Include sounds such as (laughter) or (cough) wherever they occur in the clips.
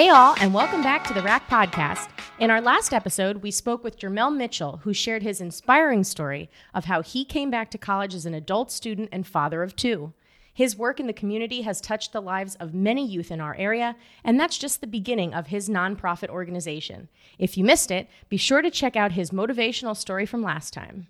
Hey, all, and welcome back to the RACC Podcast. In our last episode, we spoke with Jermel Mitchell, who shared his inspiring story of how he came back to college as an adult student and father of two. His work in the community has touched the lives of many youth in our area, and that's just the beginning of his nonprofit organization. If you missed it, be sure to check out his motivational story from last time.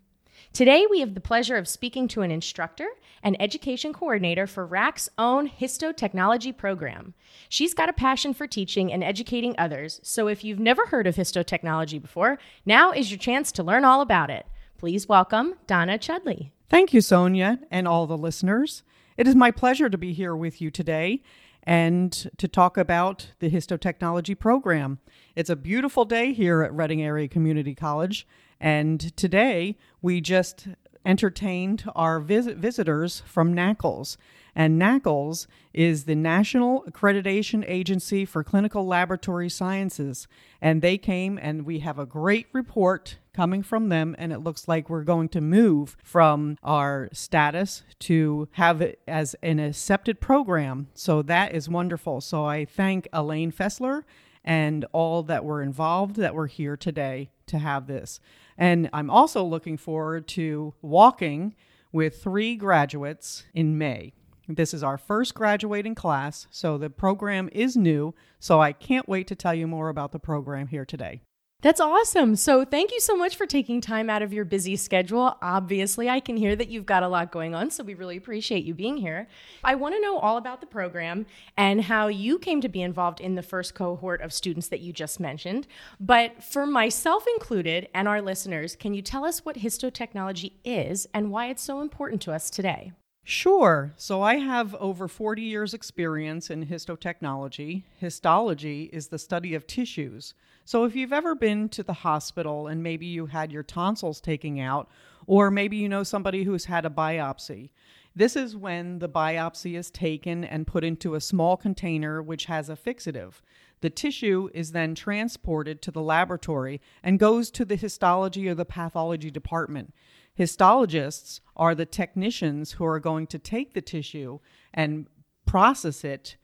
Today, we have the pleasure of speaking to an instructor and education coordinator for RACC's own histotechnology program. She's got a passion for teaching and educating others, so if you've never heard of histotechnology before, now is your chance to learn all about it. Please welcome Donna Chuddley. Thank you, Sonia, and all the listeners. It is my pleasure to be here with you today and to talk about the histotechnology program. It's a beautiful day here at Reading Area Community College, and today we just entertained our visit visitors from NAACLS. And NAACLS is the National Accreditation Agency for Clinical Laboratory Sciences. And they came and we have a great report coming from them. And it looks like we're going to move from our status to have it as an accepted program. So that is wonderful. So I thank Elaine Fessler and all that were involved that were here today to have this. And I'm also looking forward to walking with three graduates in May. This is our first graduating class, so the program is new. So I can't wait to tell you more about the program here today. That's awesome. So, thank you so much for taking time out of your busy schedule. Obviously, I can hear that you've got a lot going on, so we really appreciate you being here. I want to know all about the program and how you came to be involved in the first cohort of students that you just mentioned. But for myself included and our listeners, can you tell us what histotechnology is and why it's so important to us today? Sure. So I have over 40 years' experience in histotechnology. Histology is the study of tissues. So if you've ever been to the hospital and maybe you had your tonsils taken out, or maybe you know somebody who's had a biopsy, this is when the biopsy is taken and put into a small container which has a fixative. The tissue is then transported to the laboratory and goes to the histology or the pathology department. Histologists are the technicians who are going to take the tissue and process it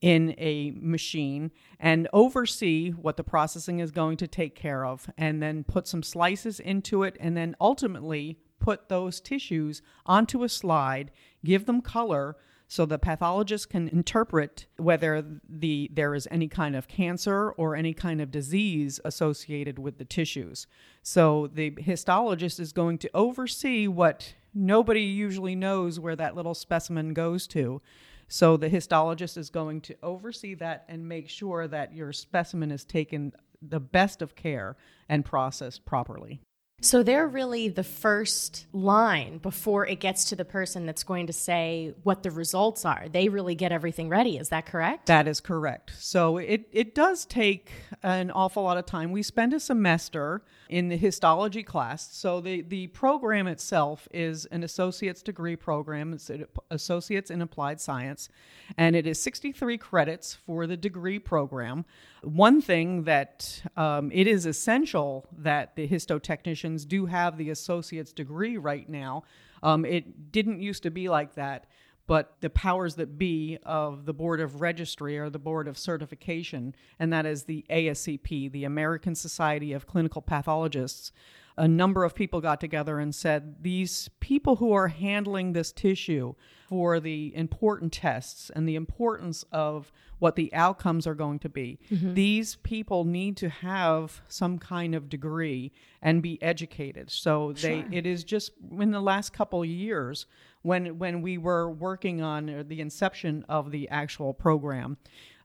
in a machine and oversee what the processing is going to take care of, and then put some slices into it, and then ultimately put those tissues onto a slide, give them color so the pathologist can interpret whether the there is any kind of cancer or any kind of disease associated with the tissues. So the histologist is going to oversee what nobody usually knows where that little specimen goes to. So the histologist is going to oversee that and make sure that your specimen is taken the best of care and processed properly. So they're really the first line before it gets to the person that's going to say what the results are. They really get everything ready. Is that correct? That is correct. So it, it does take an awful lot of time. We spend a semester in the histology class. So the, the program itself is an associate's degree program. It's associates in applied science, and it is 63 credits for the degree program. One thing that um, it is essential that the histotechnicians do have the associate's degree right now. Um, it didn't used to be like that, but the powers that be of the Board of Registry or the Board of Certification, and that is the ASCP, the American Society of Clinical Pathologists, a number of people got together and said these people who are handling this tissue for the important tests and the importance of what the outcomes are going to be. Mm-hmm. These people need to have some kind of degree and be educated. So they sure. it is just in the last couple of years when when we were working on the inception of the actual program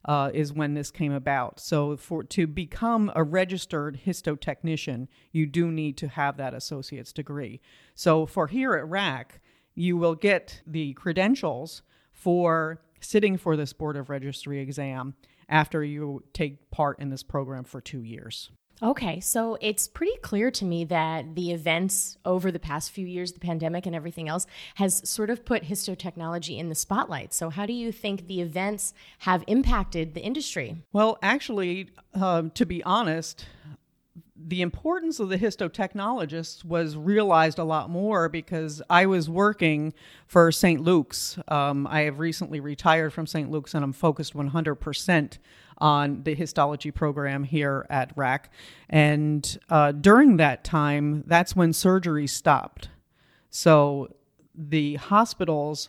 uh, is when this came about. So for to become a registered histotechnician, you do need to have that associate's degree. So for here at RACC, you will get the credentials for sitting for this Board of Registry exam after you take part in this program for two years. Okay, so it's pretty clear to me that the events over the past few years, the pandemic and everything else, has sort of put histotechnology in the spotlight. So, how do you think the events have impacted the industry? Well, actually, uh, to be honest, the importance of the histotechnologists was realized a lot more because I was working for St. Luke's. Um, I have recently retired from St. Luke's and I'm focused 100% on the histology program here at RACC. And uh, during that time, that's when surgery stopped. So the hospitals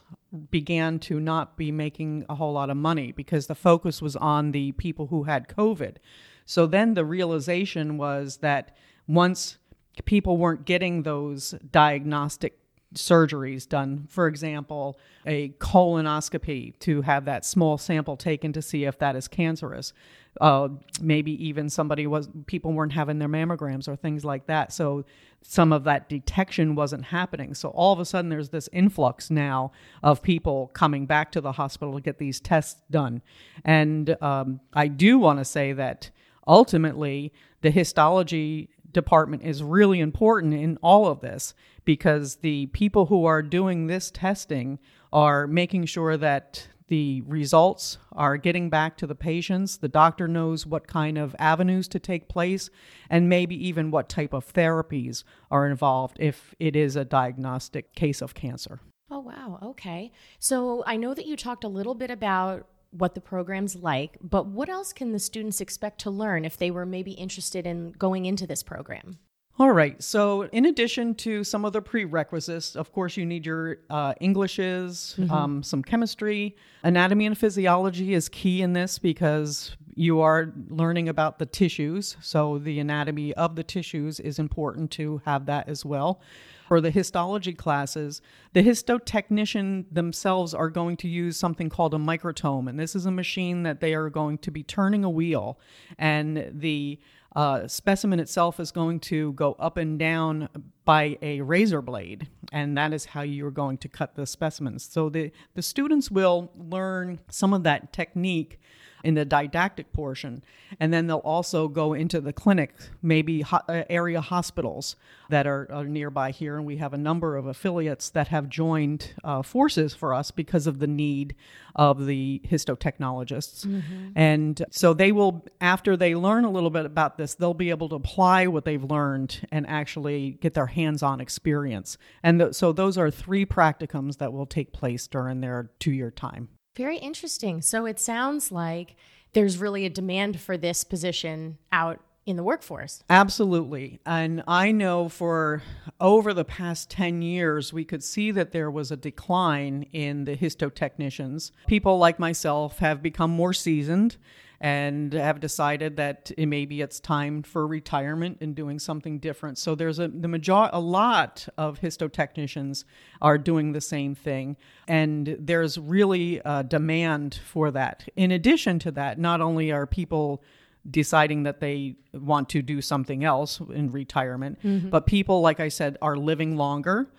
began to not be making a whole lot of money because the focus was on the people who had COVID. So then the realization was that once people weren't getting those diagnostic surgeries done. For example, a colonoscopy to have that small sample taken to see if that is cancerous. Uh, maybe even somebody was people weren't having their mammograms or things like that. So some of that detection wasn't happening. So all of a sudden, there's this influx now of people coming back to the hospital to get these tests done. And um, I do want to say that ultimately, the histology department is really important in all of this because the people who are doing this testing are making sure that the results are getting back to the patients. The doctor knows what kind of avenues to take place and maybe even what type of therapies are involved if it is a diagnostic case of cancer. Oh, wow. Okay. So I know that you talked a little bit about what the program's like, but what else can the students expect to learn if they were maybe interested in going into this program? All right. So, in addition to some of the prerequisites, of course, you need your uh, Englishes, mm-hmm. um, some chemistry. Anatomy and physiology is key in this because you are learning about the tissues. So, the anatomy of the tissues is important to have that as well. For the histology classes, the histotechnician themselves are going to use something called a microtome. And this is a machine that they are going to be turning a wheel. And the uh, specimen itself is going to go up and down by a razor blade, and that is how you're going to cut the specimens. So the, the students will learn some of that technique in the didactic portion. And then they'll also go into the clinic, maybe ho- uh, area hospitals that are, are, nearby here. And we have a number of affiliates that have joined uh, forces for us because of the need of the histotechnologists. Mm-hmm. And so they will, after they learn a little bit about this, they'll be able to apply what they've learned and actually get their hands on experience. And th- so those are three practicums that will take place during their two year time. Very interesting. So it sounds like there's really a demand for this position out in the workforce. Absolutely. And I know for over the past 10 years, we could see that there was a decline in the histotechnicians. People like myself have become more seasoned and have decided that it, maybe it's time for retirement and doing something different. So there's a the major a lot of histotechnicians are doing the same thing, and there's really a demand for that. In addition to that, not only are people deciding that they want to do something else in retirement, mm-hmm. but people, like I said, are living longer.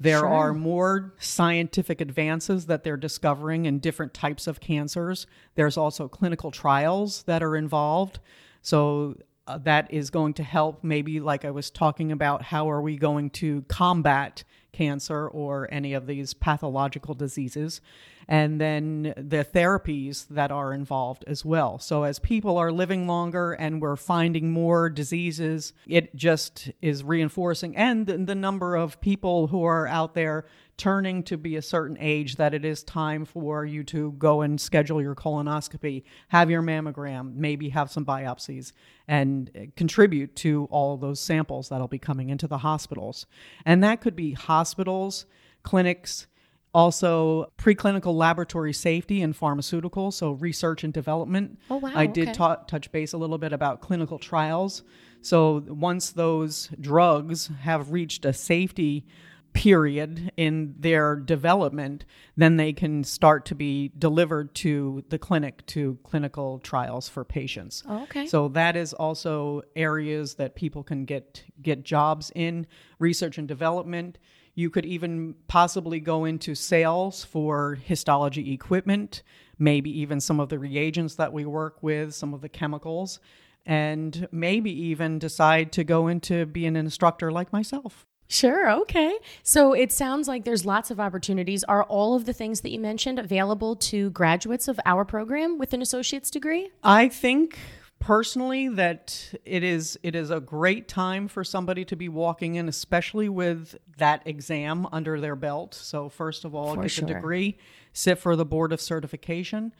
There sure. are more scientific advances that they're discovering in different types of cancers. There's also clinical trials that are involved. So uh, that is going to help maybe like I was talking about how are we going to combat cancer or any of these pathological diseases and then the therapies that are involved as well. So, as people are living longer and we're finding more diseases, it just is reinforcing, and the number of people who are out there turning to be a certain age that it is time for you to go and schedule your colonoscopy, have your mammogram, maybe have some biopsies, and uh, contribute to all those samples that'll be coming into the hospitals. And that could be hospitals, clinics, also preclinical laboratory safety and pharmaceuticals, so research and development. Oh, wow. I did ta- touch base a little bit about clinical trials. So once those drugs have reached a safety period in their development, then they can start to be delivered to the clinic to clinical trials for patients. Oh, okay. So that is also areas that people can get get jobs in research and development you could even possibly go into sales for histology equipment, maybe even some of the reagents that we work with, some of the chemicals, and maybe even decide to go into be an instructor like myself. Sure. Okay. So it sounds like there's lots of opportunities. Are all of the things that you mentioned available to graduates of our program with an associate's degree? I think personally that it is it is a great time for somebody to be walking in especially with that exam under their belt so first of all for get sure. the degree sit for the board of certification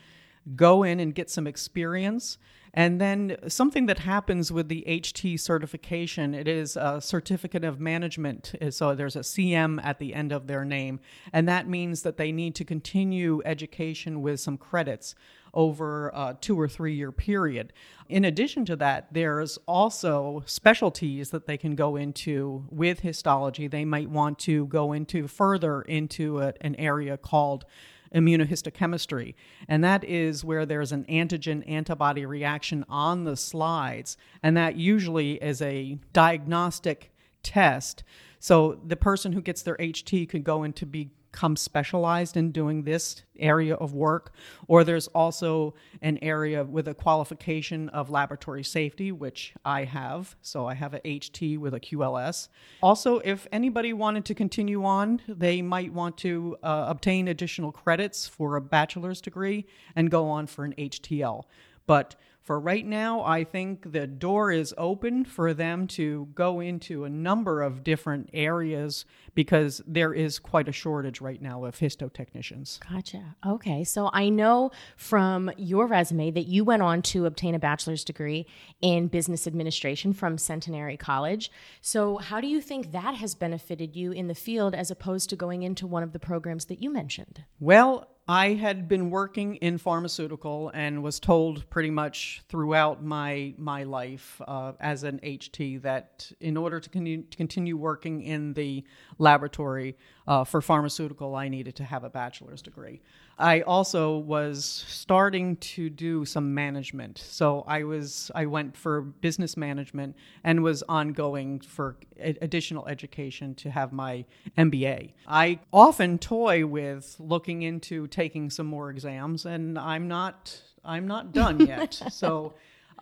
go in and get some experience. And then something that happens with the HT certification, it is a certificate of management. So there's a CM at the end of their name. And that means that they need to continue education with some credits over a two or three year period. In addition to that, there's also specialties that they can go into with histology. They might want to go into further into a, an area called immunohistochemistry. And that is where there's an antigen antibody reaction on the slides. And that usually is a diagnostic test. So the person who gets their HT could go into be become specialized in doing this area of work, or there's also an area with a qualification of laboratory safety, which I have. So I have a HT with a QLS. Also, if anybody wanted to continue on, they might want to uh, obtain additional credits for a bachelor's degree and go on for an HTL. But for right now, I think the door is open for them to go into a number of different areas because there is quite a shortage right now of histotechnicians. Gotcha. Okay. So I know from your resume that you went on to obtain a bachelor's degree in business administration from Centenary College. So, how do you think that has benefited you in the field as opposed to going into one of the programs that you mentioned? Well, I had been working in pharmaceutical and was told pretty much throughout my my life uh, as an HT that in order to, con- to continue working in the laboratory uh, for pharmaceutical, I needed to have a bachelor's degree. I also was starting to do some management, so I was I went for business management and was ongoing for additional education to have my MBA. I often toy with looking into taking some more exams, and I'm not I'm not done (laughs) yet. so.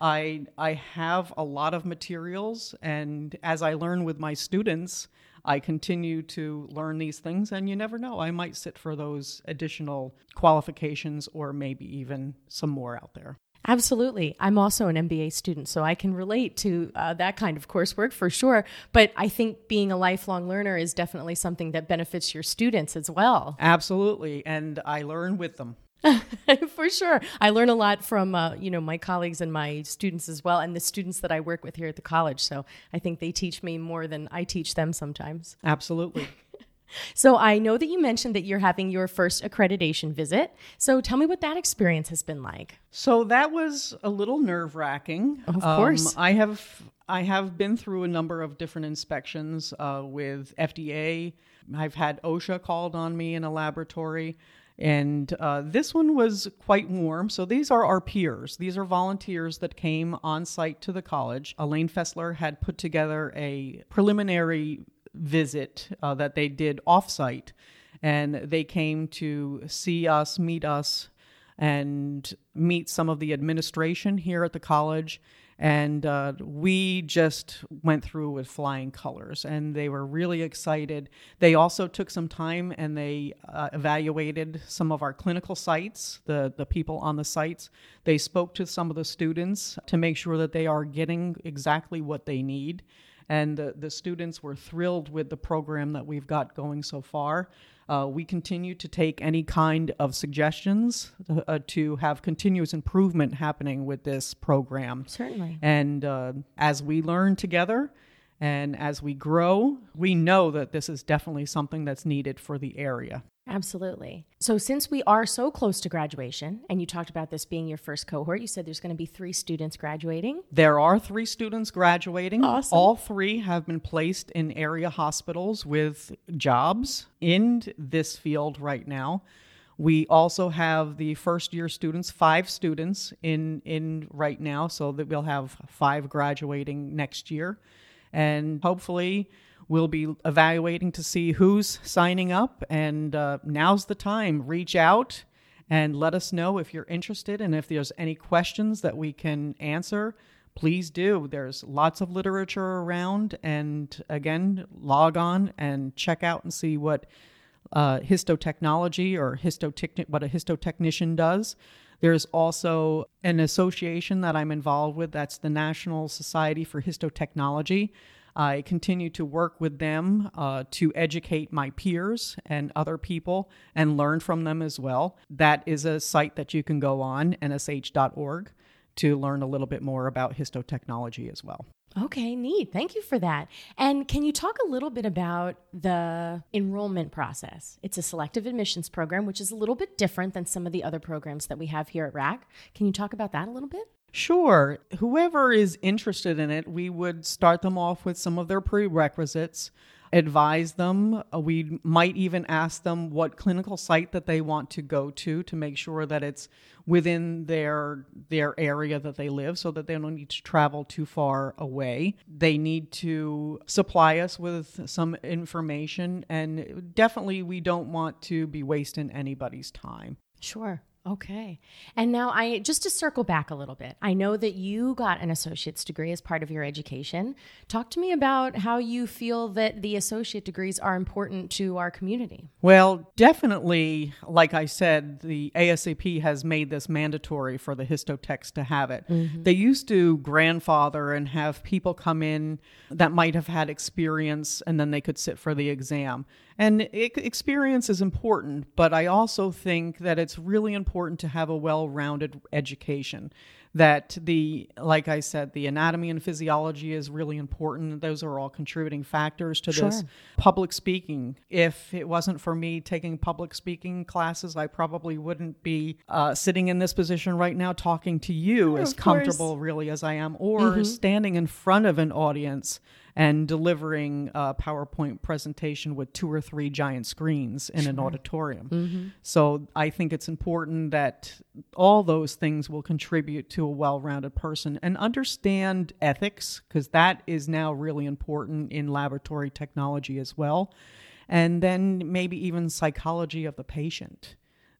I I have a lot of materials, and as I learn with my students, I continue to learn these things, and you never know. I might sit for those additional qualifications or maybe even some more out there. Absolutely. I'm also an MBA student, so I can relate to uh, that kind of coursework for sure. But I think being a lifelong learner is definitely something that benefits your students as well. Absolutely. And I learn with them. (laughs) For sure. I learn a lot from, uh, you know, my colleagues and my students as well, and the students that I work with here at the college. So I think they teach me more than I teach them sometimes. Absolutely. (laughs) so I know that you mentioned that you're having your first accreditation visit. So tell me what that experience has been like. So that was a little nerve wracking. Of course. Um, I have I have been through a number of different inspections uh, with FDA. I've had OSHA called on me in a laboratory. And uh, this one was quite warm. So these are our peers. These are volunteers that came on site to the college. Elaine Fessler had put together a preliminary visit uh, that they did offsite. And they came to see us, meet us, and meet some of the administration here at the college and uh, we just went through with flying colors and they were really excited. They also took some time and they uh, evaluated some of our clinical sites the, the people on the sites. They spoke to some of the students to make sure that they are getting exactly what they need. And the, the students were thrilled with the program that we've got going so far uh, we continue to take any kind of suggestions uh, to have continuous improvement happening with this program. Certainly. And uh, as we learn together and as we grow, we know that this is definitely something that's needed for the area. Absolutely. So, since we are so close to graduation, and you talked about this being your first cohort, you said there's going to be three students graduating. There are three students graduating. Awesome. All three have been placed in area hospitals with jobs in this field right now. We also have the first year students, five students in in right now, so that we'll have five graduating next year, and hopefully We'll be evaluating to see who's signing up, and uh, now's the time. Reach out and let us know if you're interested and if there's any questions that we can answer. Please do. There's lots of literature around, and again, log on and check out and see what uh, histotechnology or histotechni- what a histotechnician does. There's also an association that I'm involved with. That's the National Society for Histotechnology. I continue to work with them uh, to educate my peers and other people and learn from them as well. That is a site that you can go on, nsh.org, to learn a little bit more about histotechnology as well. Okay, neat. Thank you for that. And can you talk a little bit about the enrollment process? It's a selective admissions program, which is a little bit different than some of the other programs that we have here at RACC. Can you talk about that a little bit? Sure. Whoever is interested in it, we would start them off with some of their prerequisites advise them. Uh, we might even ask them what clinical site that they want to go to to make sure that it's within their their area that they live so that they don't need to travel too far away. They need to supply us with some information and definitely we don't want to be wasting anybody's time. Sure. Okay. And now I just to circle back a little bit. I know that you got an associate's degree as part of your education. Talk to me about how you feel that the associate degrees are important to our community. Well, definitely like I said, the ASCP has made this mandatory for the histotechs to have it. Mm-hmm. They used to grandfather and have people come in that might have had experience and then they could sit for the exam. And experience is important, but I also think that it's really important to have a well rounded education that the like i said the anatomy and physiology is really important those are all contributing factors to sure. this public speaking if it wasn't for me taking public speaking classes i probably wouldn't be uh, sitting in this position right now talking to you as comfortable really as i am or mm-hmm. standing in front of an audience and delivering a PowerPoint presentation with two or three giant screens in sure. an auditorium. Mm-hmm. So I think it's important that all those things will contribute to a well rounded person and understand ethics, because that is now really important in laboratory technology as well. And then maybe even psychology of the patient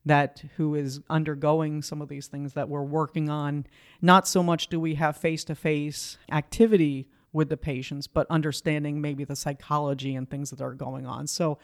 that who is undergoing some of these things that we're working on. Not so much do we have face to face activity with the patients, but understanding maybe the psychology and things that are going on. So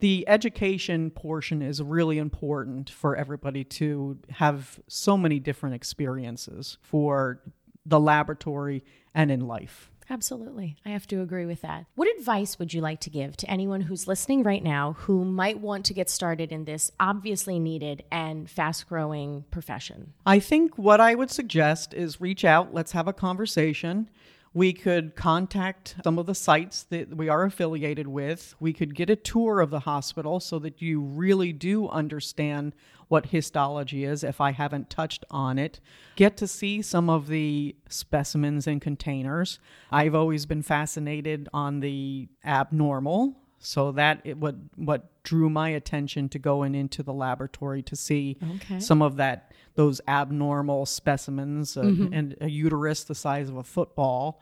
the education portion is really important for everybody to have so many different experiences for the laboratory and in life. Absolutely. I have to agree with that. What advice would you like to give to anyone who's listening right now who might want to get started in this obviously needed and fast growing profession? I think what I would suggest is reach out, let's have a conversation. We could contact some of the sites that we are affiliated with. We could get a tour of the hospital so that you really do understand what histology is if I haven't touched on it. Get to see some of the specimens and containers. I've always been fascinated on the abnormal so that it what what drew my attention to going into the laboratory to see okay. some of that those abnormal specimens uh, mm-hmm. and a uterus the size of a football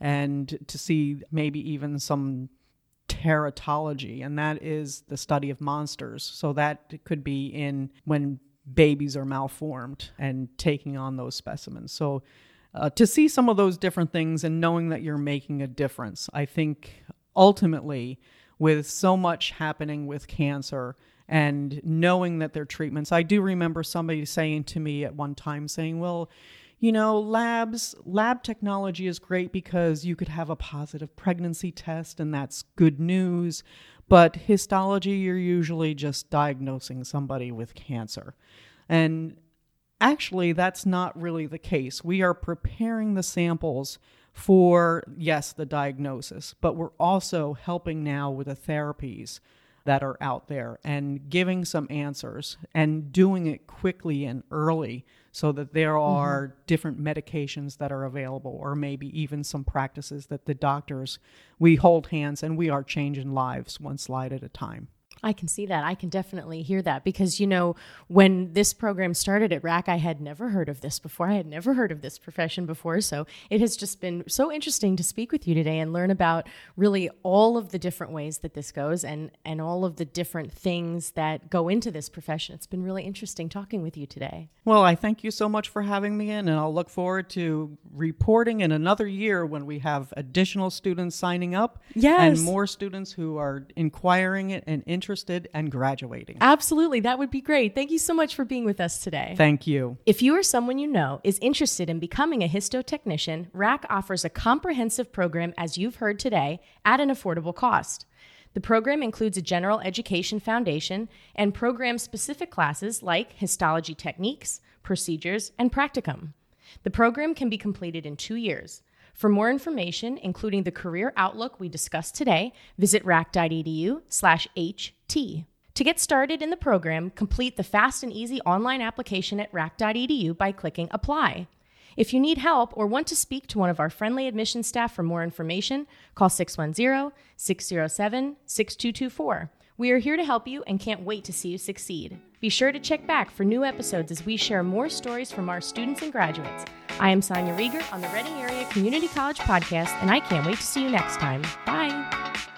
and to see maybe even some teratology and that is the study of monsters so that could be in when babies are malformed and taking on those specimens so uh, to see some of those different things and knowing that you're making a difference i think ultimately with so much happening with cancer and knowing that their treatments. I do remember somebody saying to me at one time, saying, Well, you know, labs, lab technology is great because you could have a positive pregnancy test and that's good news. But histology, you're usually just diagnosing somebody with cancer. And actually, that's not really the case. We are preparing the samples for, yes, the diagnosis, but we're also helping now with the therapies that are out there and giving some answers and doing it quickly and early so that there mm-hmm. are mm-hmm. different medications that are available or maybe even some practices that the doctors we hold hands and we are changing lives one slide at a time I can see that. I can definitely hear that because, you know, when this program started at RACC, I had never heard of this before. I had never heard of this profession before. So it has just been so interesting to speak with you today and learn about really all of the different ways that this goes and, and all of the different things that go into this profession. It's been really interesting talking with you today. Well, I thank you so much for having me in, and I'll look forward to reporting in another year when we have additional students signing up yes. and more students who are inquiring it and interested interested and graduating. Absolutely. That would be great. Thank you so much for being with us today. Thank you. If you or someone you know is interested in becoming a histotechnician, RACC offers a comprehensive program, as you've heard today, at an affordable cost. The program includes a general education foundation and program specific classes like histology techniques, procedures, and practicum. The program can be completed in two years. For more information, including the career outlook we discussed today, visit racc.edu slash HT. To get started in the program, complete the fast and easy online application at racc.edu by clicking Apply. If you need help or want to speak to one of our friendly admission staff for more information, call 610 607 6224. We are here to help you and can't wait to see you succeed. Be sure to check back for new episodes as we share more stories from our students and graduates. I am Sonia Rieger on the Reading Area Community College Podcast, and I can't wait to see you next time. Bye.